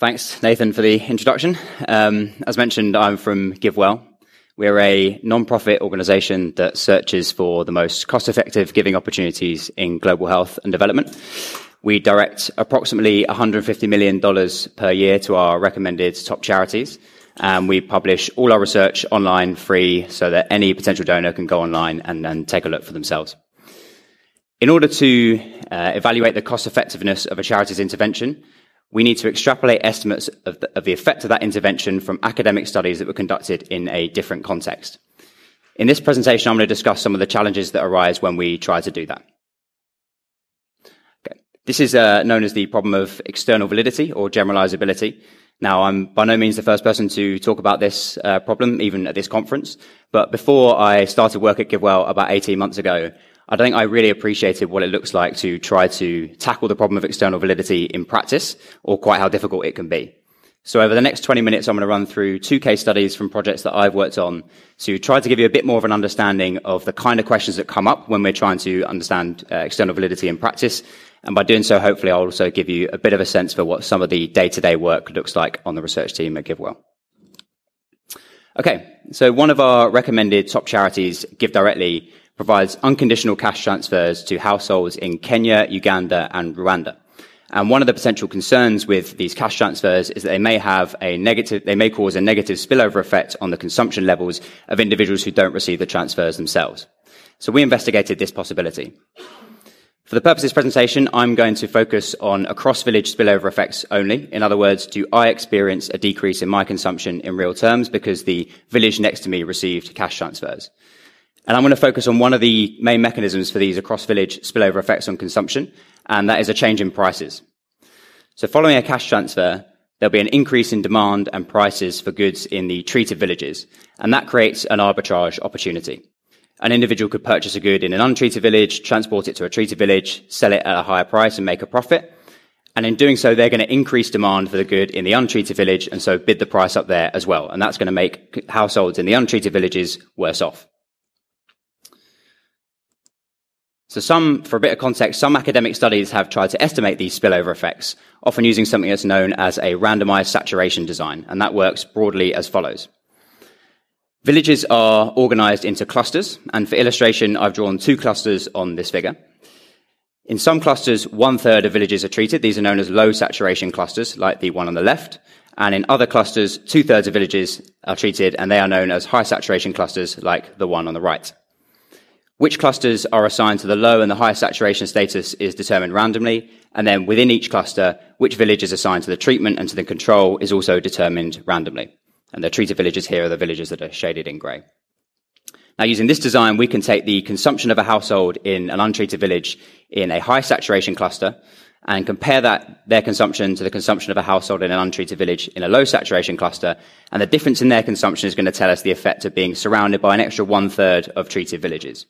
Thanks, Nathan, for the introduction. Um, as mentioned, I'm from GiveWell. We're a non-profit organization that searches for the most cost-effective giving opportunities in global health and development. We direct approximately $150 million per year to our recommended top charities, and we publish all our research online free so that any potential donor can go online and, and take a look for themselves. In order to uh, evaluate the cost effectiveness of a charity's intervention, we need to extrapolate estimates of the, of the, effect of that intervention from academic studies that were conducted in a different context. In this presentation, I'm going to discuss some of the challenges that arise when we try to do that. Okay. This is uh, known as the problem of external validity or generalizability. Now, I'm by no means the first person to talk about this uh, problem, even at this conference. But before I started work at GiveWell about 18 months ago, I don't think I really appreciated what it looks like to try to tackle the problem of external validity in practice or quite how difficult it can be. So over the next 20 minutes, I'm going to run through two case studies from projects that I've worked on to try to give you a bit more of an understanding of the kind of questions that come up when we're trying to understand uh, external validity in practice. And by doing so, hopefully I'll also give you a bit of a sense for what some of the day-to-day work looks like on the research team at GiveWell. Okay, so one of our recommended top charities, GiveDirectly, provides unconditional cash transfers to households in Kenya, Uganda, and Rwanda. And one of the potential concerns with these cash transfers is that they may have a negative, they may cause a negative spillover effect on the consumption levels of individuals who don't receive the transfers themselves. So we investigated this possibility. For the purpose of this presentation, I'm going to focus on across village spillover effects only. In other words, do I experience a decrease in my consumption in real terms because the village next to me received cash transfers? And I'm going to focus on one of the main mechanisms for these across village spillover effects on consumption, and that is a change in prices. So following a cash transfer, there'll be an increase in demand and prices for goods in the treated villages, and that creates an arbitrage opportunity. An individual could purchase a good in an untreated village, transport it to a treated village, sell it at a higher price and make a profit. And in doing so, they're going to increase demand for the good in the untreated village and so bid the price up there as well. And that's going to make households in the untreated villages worse off. So some, for a bit of context, some academic studies have tried to estimate these spillover effects, often using something that's known as a randomized saturation design, and that works broadly as follows. Villages are organized into clusters, and for illustration, I've drawn two clusters on this figure. In some clusters, one third of villages are treated. These are known as low saturation clusters, like the one on the left. And in other clusters, two thirds of villages are treated, and they are known as high saturation clusters, like the one on the right. Which clusters are assigned to the low and the high saturation status is determined randomly, and then within each cluster, which village is assigned to the treatment and to the control is also determined randomly. And the treated villages here are the villages that are shaded in grey. Now, using this design, we can take the consumption of a household in an untreated village in a high saturation cluster and compare that, their consumption to the consumption of a household in an untreated village in a low saturation cluster. And the difference in their consumption is going to tell us the effect of being surrounded by an extra one third of treated villages.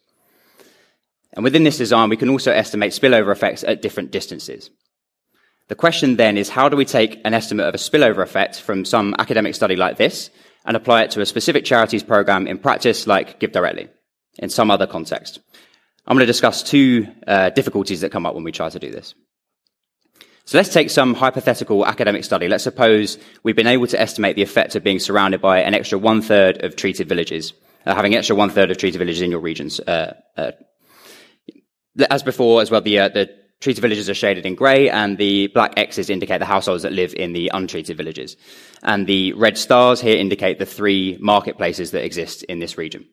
And within this design, we can also estimate spillover effects at different distances. The question then is how do we take an estimate of a spillover effect from some academic study like this and apply it to a specific charities program in practice like GiveDirectly in some other context? I'm going to discuss two uh, difficulties that come up when we try to do this. So let's take some hypothetical academic study. Let's suppose we've been able to estimate the effect of being surrounded by an extra one third of treated villages, uh, having extra one third of treated villages in your regions, uh, uh as before, as well, the, uh, the treated villages are shaded in grey, and the black X's indicate the households that live in the untreated villages. And the red stars here indicate the three marketplaces that exist in this region.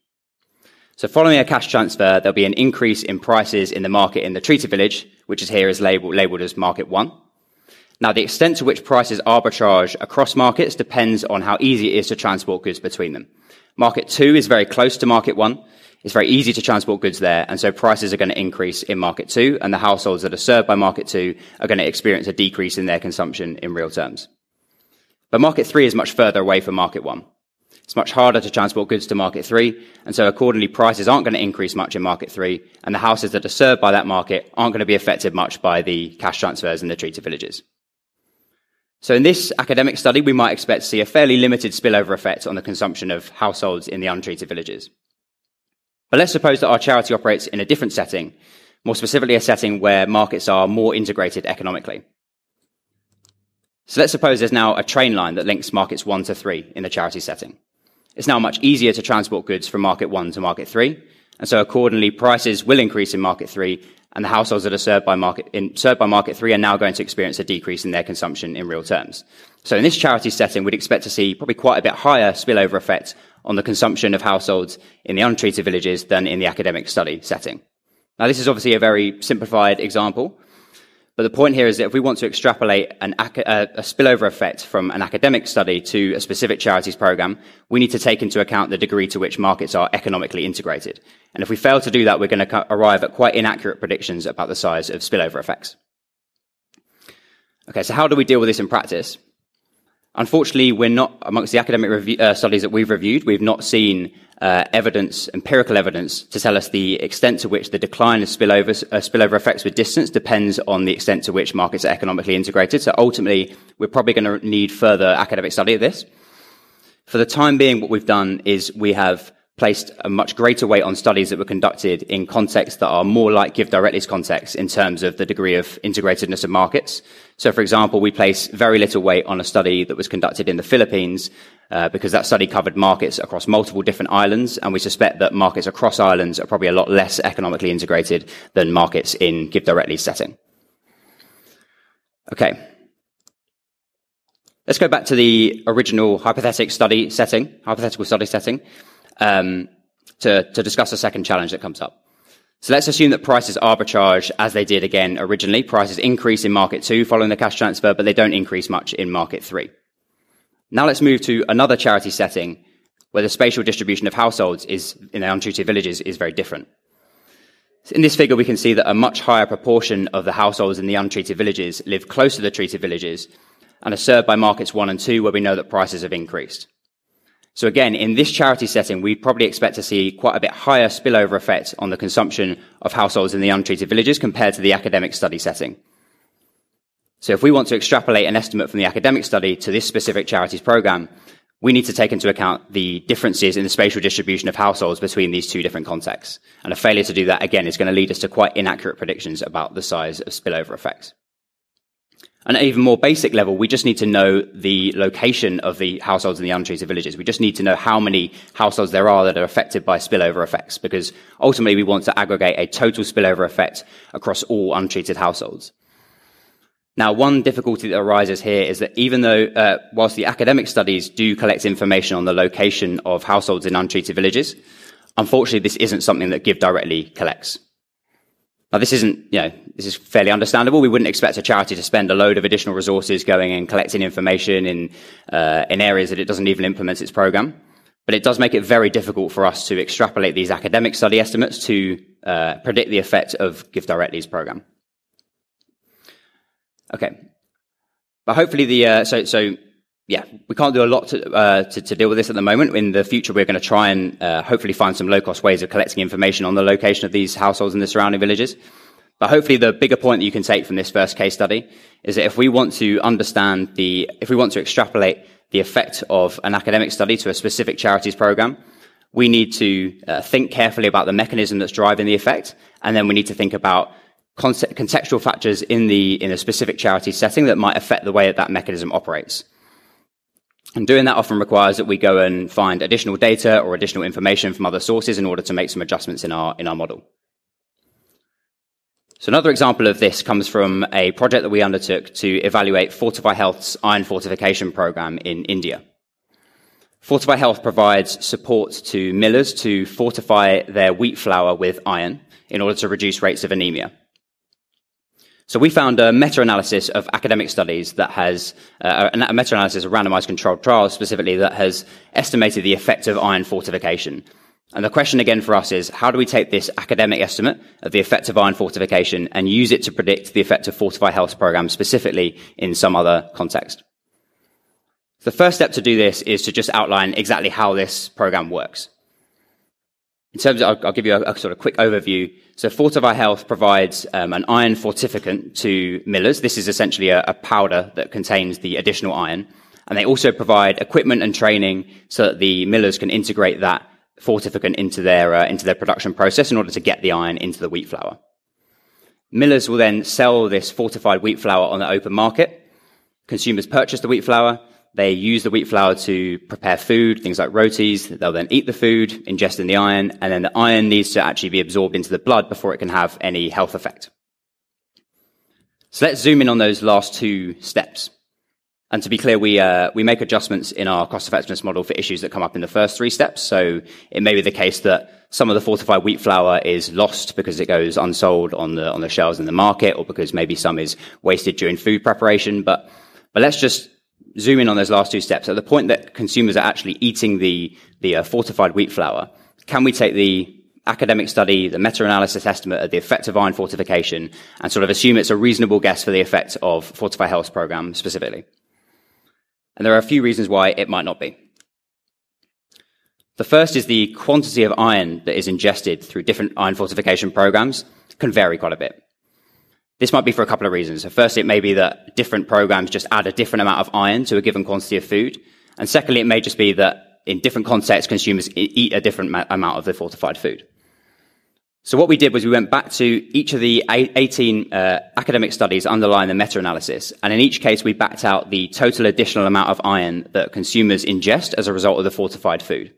So following a cash transfer, there'll be an increase in prices in the market in the treated village, which is here is labeled, labeled as market one. Now, the extent to which prices arbitrage across markets depends on how easy it is to transport goods between them. Market two is very close to market one, it's very easy to transport goods there, and so prices are going to increase in market two, and the households that are served by market two are going to experience a decrease in their consumption in real terms. But market three is much further away from market one. It's much harder to transport goods to market three, and so accordingly prices aren't going to increase much in market three, and the houses that are served by that market aren't going to be affected much by the cash transfers in the treated villages. So in this academic study, we might expect to see a fairly limited spillover effect on the consumption of households in the untreated villages. But let's suppose that our charity operates in a different setting, more specifically a setting where markets are more integrated economically. So let's suppose there's now a train line that links markets one to three in the charity setting. It's now much easier to transport goods from market one to market three, and so accordingly prices will increase in market three, and the households that are served by market, in, served by market three are now going to experience a decrease in their consumption in real terms. So in this charity setting, we'd expect to see probably quite a bit higher spillover effect on the consumption of households in the untreated villages than in the academic study setting. Now, this is obviously a very simplified example, but the point here is that if we want to extrapolate an, a, uh, a spillover effect from an academic study to a specific charities program, we need to take into account the degree to which markets are economically integrated. And if we fail to do that, we're going to arrive at quite inaccurate predictions about the size of spillover effects. Okay, so how do we deal with this in practice? Unfortunately, we're not, amongst the academic review, uh, studies that we've reviewed, we've not seen uh, evidence, empirical evidence, to tell us the extent to which the decline of spillover, uh, spillover effects with distance depends on the extent to which markets are economically integrated. So ultimately, we're probably going to need further academic study of this. For the time being, what we've done is we have placed a much greater weight on studies that were conducted in contexts that are more like GiveDirectly's context in terms of the degree of integratedness of markets. So, for example, we place very little weight on a study that was conducted in the Philippines uh, because that study covered markets across multiple different islands, and we suspect that markets across islands are probably a lot less economically integrated than markets in give GiveDirectly's setting. Okay. Let's go back to the original hypothetical study setting, hypothetical study setting um, to, to discuss a second challenge that comes up. So let's assume that prices arbitrage as they did again originally. Prices increase in market two following the cash transfer, but they don't increase much in market three. Now let's move to another charity setting where the spatial distribution of households is in the untreated villages is very different. In this figure, we can see that a much higher proportion of the households in the untreated villages live close to the treated villages and are served by markets one and two where we know that prices have increased. So again, in this charity setting, we probably expect to see quite a bit higher spillover effect on the consumption of households in the untreated villages compared to the academic study setting. So if we want to extrapolate an estimate from the academic study to this specific charities program, we need to take into account the differences in the spatial distribution of households between these two different contexts. And a failure to do that, again, is going to lead us to quite inaccurate predictions about the size of spillover effects. An even more basic level, we just need to know the location of the households in the untreated villages. We just need to know how many households there are that are affected by spillover effects, because ultimately we want to aggregate a total spillover effect across all untreated households. Now, one difficulty that arises here is that even though, uh, whilst the academic studies do collect information on the location of households in untreated villages, unfortunately, this isn't something that GiveDirectly collects. Now, this isn't, you know, this is fairly understandable. We wouldn't expect a charity to spend a load of additional resources going and collecting information in, uh, in areas that it doesn't even implement its program. But it does make it very difficult for us to extrapolate these academic study estimates to uh, predict the effect of GiveDirectly's program. Okay. But hopefully the, uh, so, so yeah, we can't do a lot to, uh, to, to, deal with this at the moment. In the future, we're going to try and uh, hopefully find some low cost ways of collecting information on the location of these households in the surrounding villages. But hopefully the bigger point that you can take from this first case study is that if we want to understand the, if we want to extrapolate the effect of an academic study to a specific charities program, we need to uh, think carefully about the mechanism that's driving the effect, and then we need to think about contextual factors in the in a specific charity setting that might affect the way that that mechanism operates. And doing that often requires that we go and find additional data or additional information from other sources in order to make some adjustments in our, in our model. So another example of this comes from a project that we undertook to evaluate Fortify Health's iron fortification program in India. Fortify Health provides support to millers to fortify their wheat flour with iron in order to reduce rates of anemia. So we found a meta-analysis of academic studies that has, uh, a meta-analysis of randomized controlled trials specifically that has estimated the effect of iron fortification. And the question again for us is, how do we take this academic estimate of the effect of iron fortification and use it to predict the effect of Fortify Health programs specifically in some other context? The first step to do this is to just outline exactly how this program works. In terms of, I'll, I'll give you a, a, sort of quick overview. So Fortify Health provides um, an iron fortificant to millers. This is essentially a, a, powder that contains the additional iron. And they also provide equipment and training so that the millers can integrate that fortificant into their, uh, into their production process in order to get the iron into the wheat flour. Millers will then sell this fortified wheat flour on the open market. consumers purchase the wheat flour, they use the wheat flour to prepare food, things like rotis. They'll then eat the food, ingest in the iron, and then the iron needs to actually be absorbed into the blood before it can have any health effect. So let's zoom in on those last two steps. And to be clear, we, uh, we make adjustments in our cost effectiveness model for issues that come up in the first three steps. So it may be the case that some of the fortified wheat flour is lost because it goes unsold on the, on the shelves in the market or because maybe some is wasted during food preparation. But, but let's just zoom in on those last two steps. At the point that consumers are actually eating the, the uh, fortified wheat flour, can we take the academic study, the meta-analysis estimate of the effect of iron fortification, and sort of assume it's a reasonable guess for the effect of Fortify Health program specifically? And there are a few reasons why it might not be. The first is the quantity of iron that is ingested through different iron fortification programs can vary quite a bit. This might be for a couple of reasons. So firstly, it may be that different programs just add a different amount of iron to a given quantity of food. And secondly, it may just be that in different contexts, consumers eat a different amount of the fortified food. So what we did was we went back to each of the 18 uh, academic studies underlying the meta-analysis, and in each case we backed out the total additional amount of iron that consumers ingest as a result of the fortified food.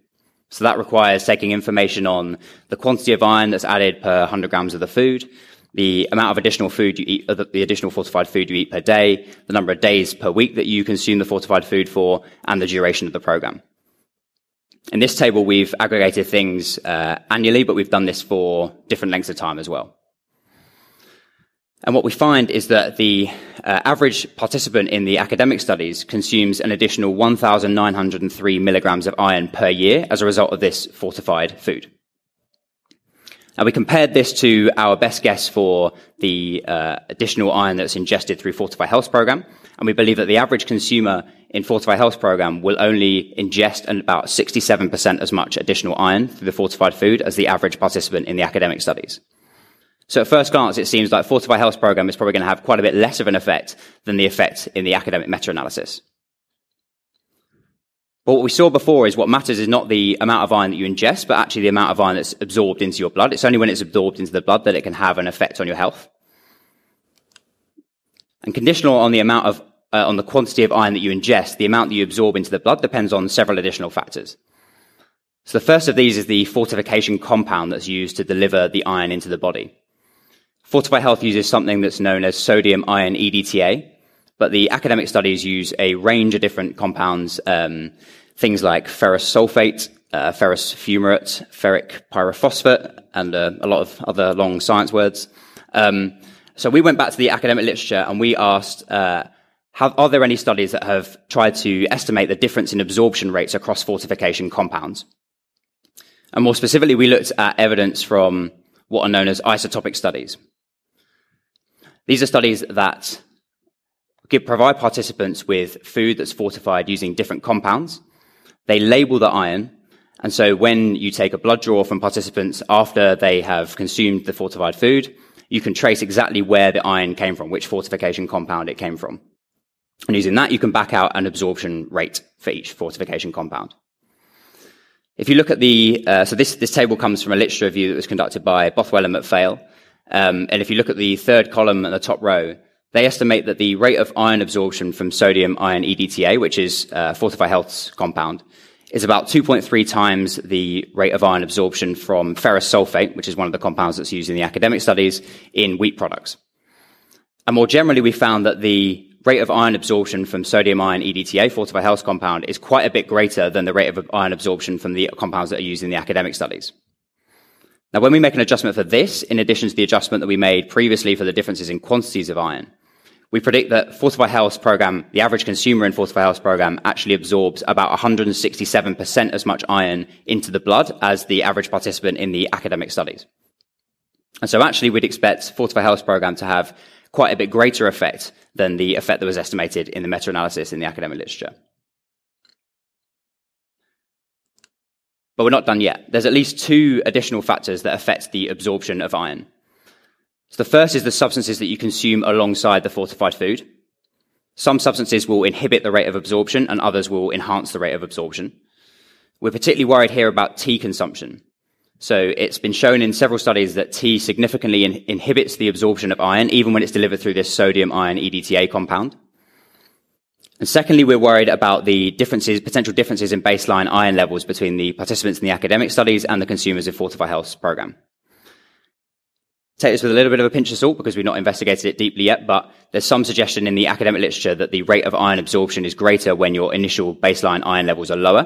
So that requires taking information on the quantity of iron that's added per 100 grams of the food, the amount of additional food you eat, uh, the additional fortified food you eat per day, the number of days per week that you consume the fortified food for, and the duration of the program. In this table, we've aggregated things uh, annually, but we've done this for different lengths of time as well. And what we find is that the uh, average participant in the academic studies consumes an additional 1,903 milligrams of iron per year as a result of this fortified food. Now we compared this to our best guess for the uh, additional iron that's ingested through Fortify Health program, and we believe that the average consumer in Fortify Health program will only ingest about 67% as much additional iron through the fortified food as the average participant in the academic studies. So at first glance, it seems like Fortify Health program is probably going to have quite a bit less of an effect than the effect in the academic meta-analysis. But what we saw before is what matters is not the amount of iron that you ingest, but actually the amount of iron that's absorbed into your blood. It's only when it's absorbed into the blood that it can have an effect on your health. And conditional on the amount of uh, on the quantity of iron that you ingest, the amount that you absorb into the blood depends on several additional factors. So the first of these is the fortification compound that's used to deliver the iron into the body. Fortify Health uses something that's known as sodium iron EDTA, but the academic studies use a range of different compounds, um, things like ferrous sulfate, uh, ferrous fumarate, ferric pyrophosphate, and uh, a lot of other long science words. Um, so we went back to the academic literature and we asked, uh, have, are there any studies that have tried to estimate the difference in absorption rates across fortification compounds? And more specifically, we looked at evidence from what are known as isotopic studies. These are studies that give, provide participants with food that's fortified using different compounds. They label the iron, and so when you take a blood draw from participants after they have consumed the fortified food, you can trace exactly where the iron came from, which fortification compound it came from. And using that, you can back out an absorption rate for each fortification compound. If you look at the, uh, so this, this table comes from a literature review that was conducted by Bothwell and MacPhail. Um, and if you look at the third column at the top row, they estimate that the rate of iron absorption from sodium iron EDTA, which is uh, Fortify Health's compound, is about 2.3 times the rate of iron absorption from ferrous sulfate, which is one of the compounds that's used in the academic studies in wheat products. And more generally, we found that the rate of iron absorption from sodium iron EDTA, Fortify Health compound, is quite a bit greater than the rate of iron absorption from the compounds that are used in the academic studies. Now, when we make an adjustment for this, in addition to the adjustment that we made previously for the differences in quantities of iron, we predict that Fortify Health's program, the average consumer in Fortify Health's program, actually absorbs about 167% as much iron into the blood as the average participant in the academic studies. And so actually we'd expect Fortify Health's program to have quite a bit greater effect than the effect that was estimated in the meta-analysis in the academic literature. But we're not done yet. There's at least two additional factors that affect the absorption of iron. So the first is the substances that you consume alongside the fortified food. Some substances will inhibit the rate of absorption and others will enhance the rate of absorption. We're particularly worried here about tea consumption. So it's been shown in several studies that tea significantly in- inhibits the absorption of iron, even when it's delivered through this sodium iron EDTA compound. And secondly, we're worried about the differences, potential differences in baseline iron levels between the participants in the academic studies and the consumers of Fortify Health's program. Take this with a little bit of a pinch of salt because we've not investigated it deeply yet, but there's some suggestion in the academic literature that the rate of iron absorption is greater when your initial baseline iron levels are lower.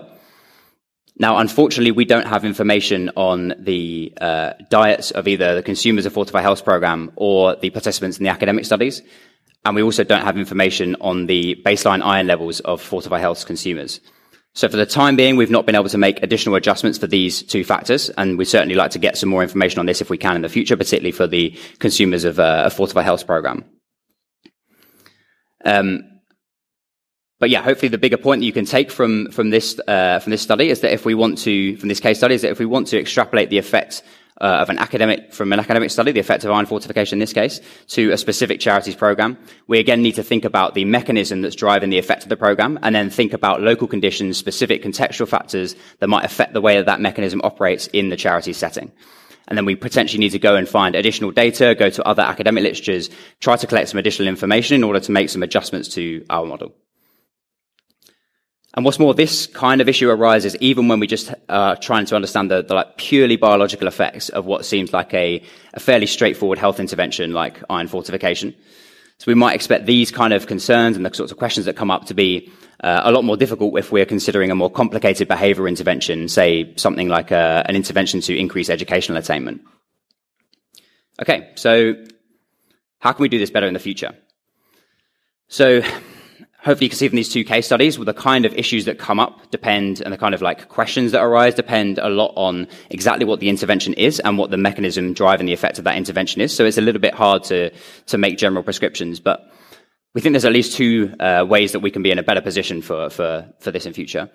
Now, unfortunately, we don't have information on the uh, diets of either the consumers of Fortify Health program or the participants in the academic studies. And we also don't have information on the baseline iron levels of Fortify Health's consumers. So for the time being, we've not been able to make additional adjustments for these two factors, and we'd certainly like to get some more information on this if we can in the future, particularly for the consumers of uh, a Fortify Health program. Um, but yeah, hopefully the bigger point that you can take from from this uh, from this study is that if we want to from this case study is that if we want to extrapolate the effects uh, of an academic, from an academic study, the effect of iron fortification in this case, to a specific charities program. We again need to think about the mechanism that's driving the effect of the program and then think about local conditions, specific contextual factors that might affect the way that that mechanism operates in the charity setting. And then we potentially need to go and find additional data, go to other academic literatures, try to collect some additional information in order to make some adjustments to our model. And what's more, this kind of issue arises even when we just are uh, trying to understand the, the like purely biological effects of what seems like a, a, fairly straightforward health intervention like iron fortification. So we might expect these kind of concerns and the sorts of questions that come up to be uh, a lot more difficult if we're considering a more complicated behavior intervention, say something like a, uh, an intervention to increase educational attainment. Okay, so how can we do this better in the future? So hopefully you can see from these two case studies well, the kind of issues that come up depend and the kind of like questions that arise depend a lot on exactly what the intervention is and what the mechanism driving the effect of that intervention is. So it's a little bit hard to to make general prescriptions but we think there's at least two uh, ways that we can be in a better position for for for this in future.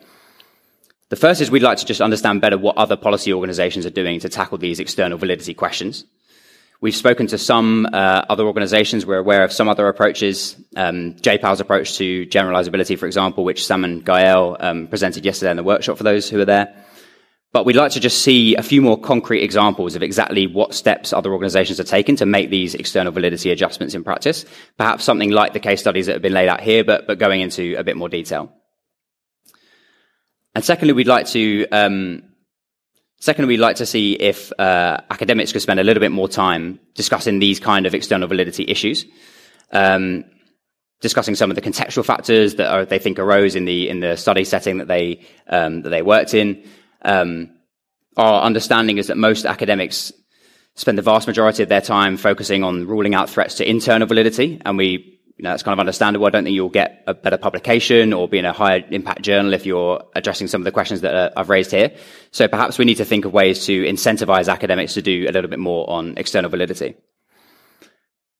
The first is we'd like to just understand better what other policy organizations are doing to tackle these external validity questions We've spoken to some uh, other organizations. We're aware of some other approaches. Um, J-PAL's approach to generalizability, for example, which Sam and Gael um, presented yesterday in the workshop for those who are there. But we'd like to just see a few more concrete examples of exactly what steps other organizations are taking to make these external validity adjustments in practice. Perhaps something like the case studies that have been laid out here, but, but going into a bit more detail. And secondly, we'd like to um, Secondly, we'd like to see if uh, academics could spend a little bit more time discussing these kind of external validity issues, um, discussing some of the contextual factors that are, they think arose in the in the study setting that they um, that they worked in. Um, our understanding is that most academics spend the vast majority of their time focusing on ruling out threats to internal validity, and we you know, that's kind of understandable. I don't think you'll get a better publication or be in a higher impact journal if you're addressing some of the questions that uh, I've raised here. So perhaps we need to think of ways to incentivize academics to do a little bit more on external validity.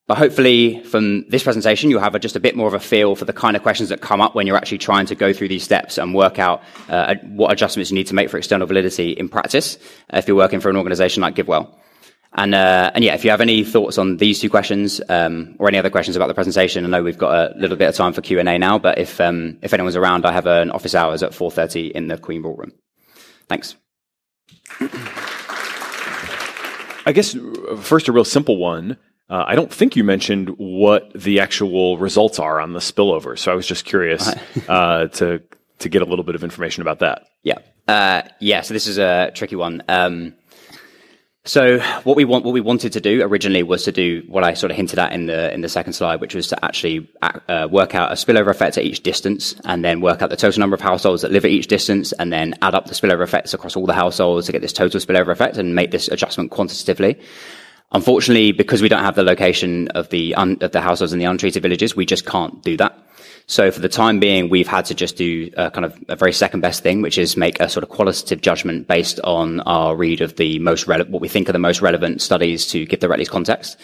But hopefully from this presentation, you'll have a, just a bit more of a feel for the kind of questions that come up when you're actually trying to go through these steps and work out uh, what adjustments you need to make for external validity in practice uh, if you're working for an organization like GiveWell. And, uh, and yeah, if you have any thoughts on these two questions um, or any other questions about the presentation, I know we've got a little bit of time for Q and A now. But if um, if anyone's around, I have an office hours at 4:30 in the Queen Ballroom. Thanks. I guess first a real simple one. Uh, I don't think you mentioned what the actual results are on the spillover, so I was just curious uh, to to get a little bit of information about that. Yeah, uh, yeah. So this is a tricky one. Um, so what we want, what we wanted to do originally was to do what I sort of hinted at in the in the second slide, which was to actually uh, work out a spillover effect at each distance, and then work out the total number of households that live at each distance, and then add up the spillover effects across all the households to get this total spillover effect and make this adjustment quantitatively. Unfortunately, because we don't have the location of the un, of the households in the untreated villages, we just can't do that. So for the time being, we've had to just do a kind of a very second best thing, which is make a sort of qualitative judgment based on our read of the most relevant, what we think are the most relevant studies to GiveDirectly's context.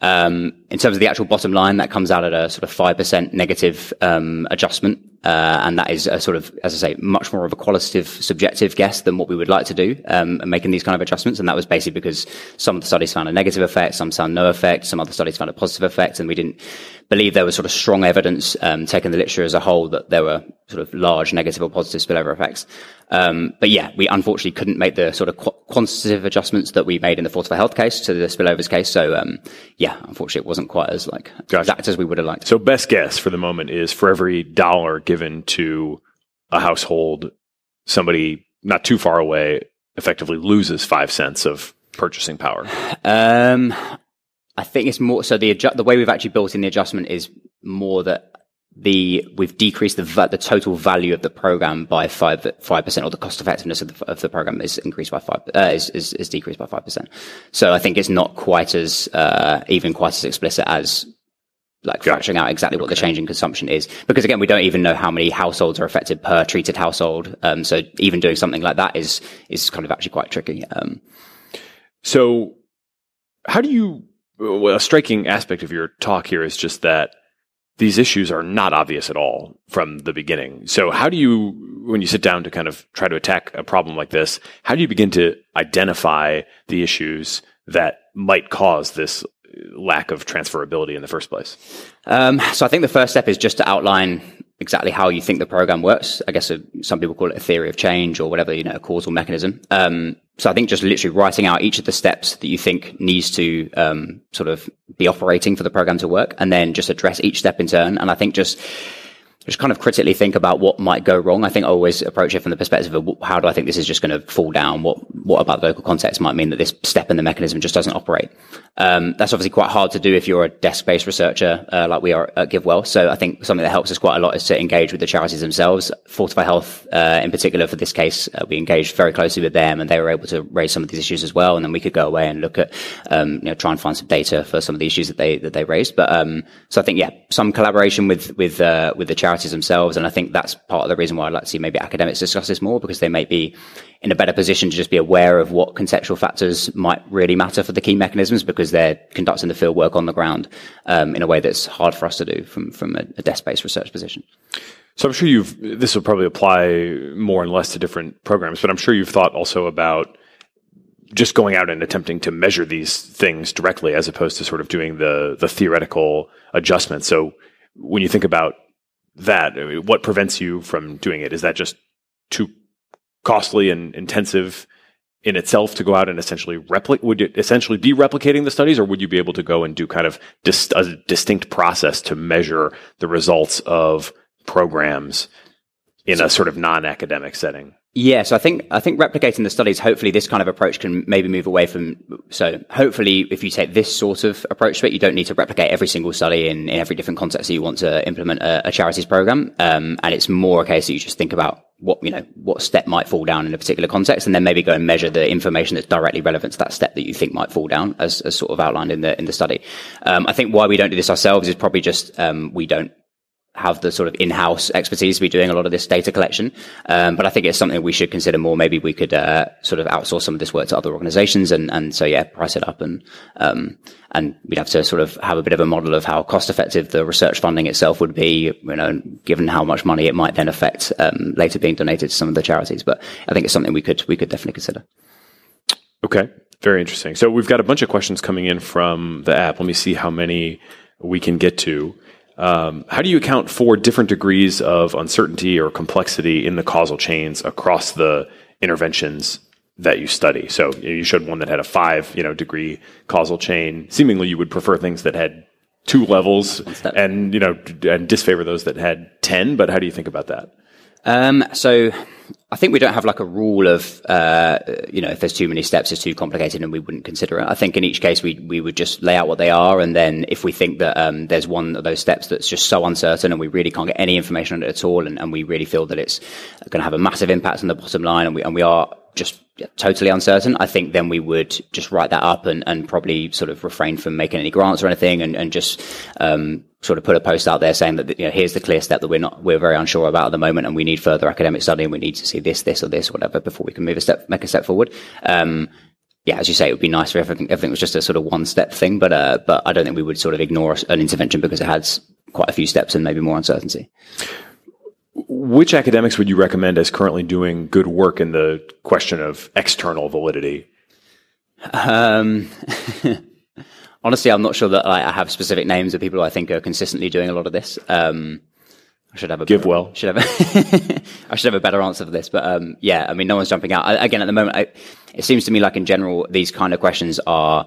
Um, in terms of the actual bottom line, that comes out at a sort of 5% negative um, adjustment Uh, and that is a sort of, as I say, much more of a qualitative, subjective guess than what we would like to do, um, making these kind of adjustments. And that was basically because some of the studies found a negative effect, some found no effect, some other studies found a positive effect, and we didn't believe there was sort of strong evidence, um, taking the literature as a whole, that there were sort of large negative or positive spillover effects. Um, but yeah, we unfortunately couldn't make the sort of qu- quantitative adjustments that we made in the Fortify Health case to the spillovers case. So um, yeah, unfortunately, it wasn't quite as like gotcha. exact as we would have liked. So best guess for the moment is for every dollar given to a household, somebody not too far away effectively loses five cents of purchasing power. Um, I think it's more so the adju- the way we've actually built in the adjustment is more that the we've decreased the the total value of the program by five five percent, or the cost effectiveness of the, of the program is increased by five uh, is, is, is decreased by five percent. So I think it's not quite as uh, even quite as explicit as like factoring out exactly what okay. the change in consumption is, because again we don't even know how many households are affected per treated household. Um, so even doing something like that is is kind of actually quite tricky. Um, so how do you? Well, a striking aspect of your talk here is just that these issues are not obvious at all from the beginning. So how do you, when you sit down to kind of try to attack a problem like this, how do you begin to identify the issues that might cause this lack of transferability in the first place? Um, so I think the first step is just to outline exactly how you think the program works. I guess uh, some people call it a theory of change or whatever, you know, a causal mechanism. Um, so I think just literally writing out each of the steps that you think needs to um, sort of be operating for the program to work, and then just address each step in turn. And I think just just kind of critically think about what might go wrong. I think I always approach it from the perspective of how do I think this is just going to fall down? What what about the local context might mean that this step in the mechanism just doesn't operate? Um, that's obviously quite hard to do if you're a desk-based researcher uh, like we are at GiveWell. So I think something that helps us quite a lot is to engage with the charities themselves. Fortify Health, uh, in particular, for this case, uh, we engaged very closely with them, and they were able to raise some of these issues as well. And then we could go away and look at, um, you know, try and find some data for some of the issues that they that they raised. But um, so I think yeah, some collaboration with with uh, with the charities themselves, and I think that's part of the reason why I'd like to see maybe academics discuss this more because they may be in a better position to just be aware of what contextual factors might really matter for the key mechanisms because they're conducting the field work on the ground um, in a way that's hard for us to do from, from a, a desk-based research position. So I'm sure you've, this will probably apply more and less to different programs, but I'm sure you've thought also about just going out and attempting to measure these things directly as opposed to sort of doing the, the theoretical adjustments. So when you think about that, I mean, what prevents you from doing it? Is that just too costly and intensive in itself to go out and essentially replicate? Would it essentially be replicating the studies, or would you be able to go and do kind of dis- a distinct process to measure the results of programs in so, a sort of non-academic setting? Yeah, so I think I think replicating the studies. Hopefully, this kind of approach can maybe move away from. So, hopefully, if you take this sort of approach to it, you don't need to replicate every single study in, in every different context that you want to implement a, a charities program. Um, and it's more a case that you just think about what you know what step might fall down in a particular context, and then maybe go and measure the information that's directly relevant to that step that you think might fall down, as, as sort of outlined in the in the study. Um, I think why we don't do this ourselves is probably just um, we don't have the sort of in-house expertise to be doing a lot of this data collection. Um, but I think it's something we should consider more. Maybe we could uh, sort of outsource some of this work to other organizations and, and so yeah, price it up and um, and we'd have to sort of have a bit of a model of how cost effective the research funding itself would be, you know, given how much money it might then affect um, later being donated to some of the charities. But I think it's something we could we could definitely consider. Okay, very interesting. So we've got a bunch of questions coming in from the app. Let me see how many we can get to. Um, how do you account for different degrees of uncertainty or complexity in the causal chains across the interventions that you study? So you showed one that had a five, you know, degree causal chain. Seemingly, you would prefer things that had two levels, and you know, and disfavor those that had ten. But how do you think about that? Um, so I think we don't have like a rule of, uh, you know, if there's too many steps, it's too complicated and we wouldn't consider it. I think in each case, we, we would just lay out what they are. And then if we think that, um, there's one of those steps that's just so uncertain and we really can't get any information on it at all. And, and we really feel that it's going to have a massive impact on the bottom line and we, and we are just totally uncertain, I think then we would just write that up and, and probably sort of refrain from making any grants or anything and, and just um, sort of put a post out there saying that you know, here's the clear step that we're not we're very unsure about at the moment and we need further academic study and we need to see this, this or this, or whatever, before we can move a step make a step forward. Um, yeah, as you say, it would be nice if everything everything was just a sort of one step thing, but uh, but I don't think we would sort of ignore an intervention because it has quite a few steps and maybe more uncertainty which academics would you recommend as currently doing good work in the question of external validity? Um, honestly, I'm not sure that I have specific names of people who I think are consistently doing a lot of this. Um, I should have a give better, well. Should have a I should have a better answer for this, but um, yeah, I mean, no one's jumping out. I, again, at the moment, I, it seems to me like in general, these kind of questions are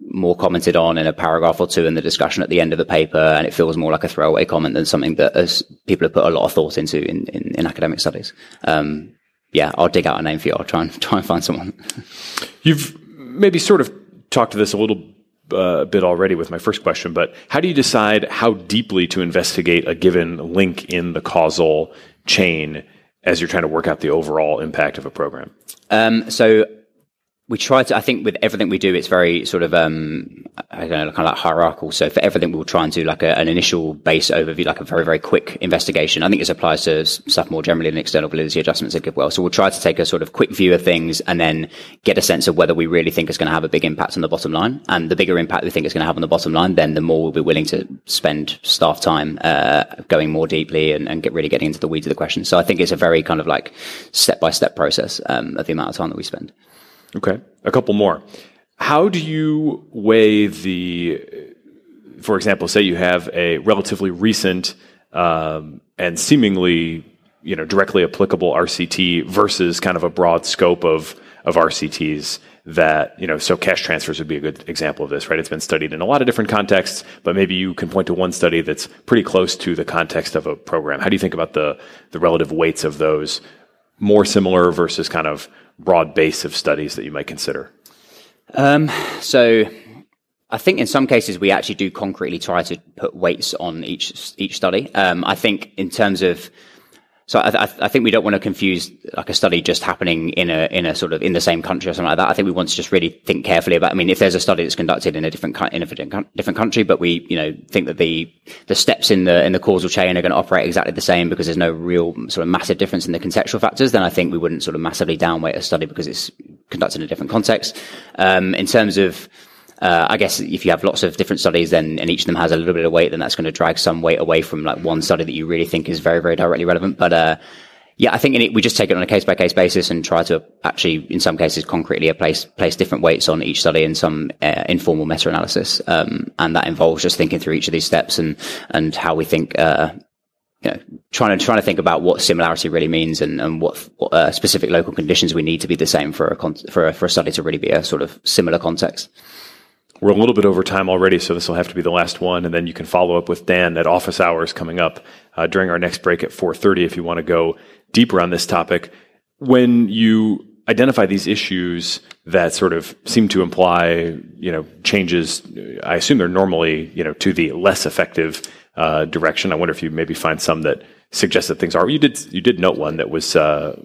more commented on in a paragraph or two in the discussion at the end of the paper, and it feels more like a throwaway comment than something that as people have put a lot of thought into in, in, in academic studies. Um, yeah, I'll dig out a name for you. I'll try and try and find someone. You've maybe sort of talked to this a little uh, bit already with my first question, but how do you decide how deeply to investigate a given link in the causal chain as you're trying to work out the overall impact of a program? Um, so we try to, I think with everything we do, it's very sort of, um, I don't know, kind of like hierarchical. So for everything, we'll try and do like a, an initial base overview, like a very, very quick investigation. I think this applies to stuff more generally than external validity adjustments at GiveWell. So we'll try to take a sort of quick view of things and then get a sense of whether we really think it's going to have a big impact on the bottom line. And the bigger impact we think it's going to have on the bottom line, then the more we'll be willing to spend staff time, uh, going more deeply and, and get really getting into the weeds of the question. So I think it's a very kind of like step by step process, um, of the amount of time that we spend. Okay. A couple more. How do you weigh the, for example, say you have a relatively recent um, and seemingly you know directly applicable RCT versus kind of a broad scope of of RCTs that you know so cash transfers would be a good example of this right it's been studied in a lot of different contexts but maybe you can point to one study that's pretty close to the context of a program how do you think about the the relative weights of those more similar versus kind of broad base of studies that you might consider? Um, so I think in some cases we actually do concretely try to put weights on each each study. Um, I think in terms of so I, I, think we don't want to confuse like a study just happening in a in a sort of in the same country or something like that. I think we want to just really think carefully about. I mean, if there's a study that's conducted in a different in a different country, but we you know think that the the steps in the in the causal chain are going to operate exactly the same because there's no real sort of massive difference in the contextual factors, then I think we wouldn't sort of massively downweight a study because it's conducted in a different context. Um, in terms of uh, I guess if you have lots of different studies, then and each of them has a little bit of weight, then that's going to drag some weight away from like one study that you really think is very, very directly relevant. But uh, yeah, I think it, we just take it on a case by case basis and try to actually, in some cases, concretely place place different weights on each study in some uh, informal meta analysis, um, and that involves just thinking through each of these steps and and how we think. Uh, you know, trying to trying to think about what similarity really means and, and what, what uh, specific local conditions we need to be the same for a con- for a, for a study to really be a sort of similar context. We're a little bit over time already, so this will have to be the last one, and then you can follow up with Dan at office hours coming up uh, during our next break at 4:30 if you want to go deeper on this topic. When you identify these issues that sort of seem to imply, you know, changes. I assume they're normally, you know, to the less effective uh, direction. I wonder if you maybe find some that suggest that things are. You did you did note one that was uh,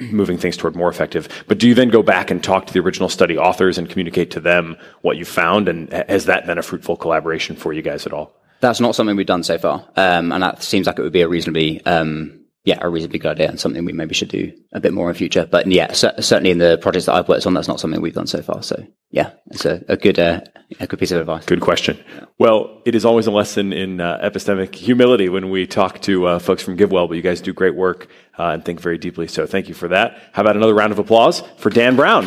moving things toward more effective. But do you then go back and talk to the original study authors and communicate to them what you found? And has that been a fruitful collaboration for you guys at all? That's not something we've done so far, um, and that seems like it would be a reasonably um, yeah, a reasonably good idea and something we maybe should do a bit more in future. But yeah, certainly in the projects that I've worked on, that's not something we've done so far. So yeah, it's a, a good, uh, a good piece of advice. Good question. Yeah. Well, it is always a lesson in uh, epistemic humility when we talk to uh, folks from GiveWell, but you guys do great work uh, and think very deeply. So thank you for that. How about another round of applause for Dan Brown?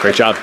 Great job.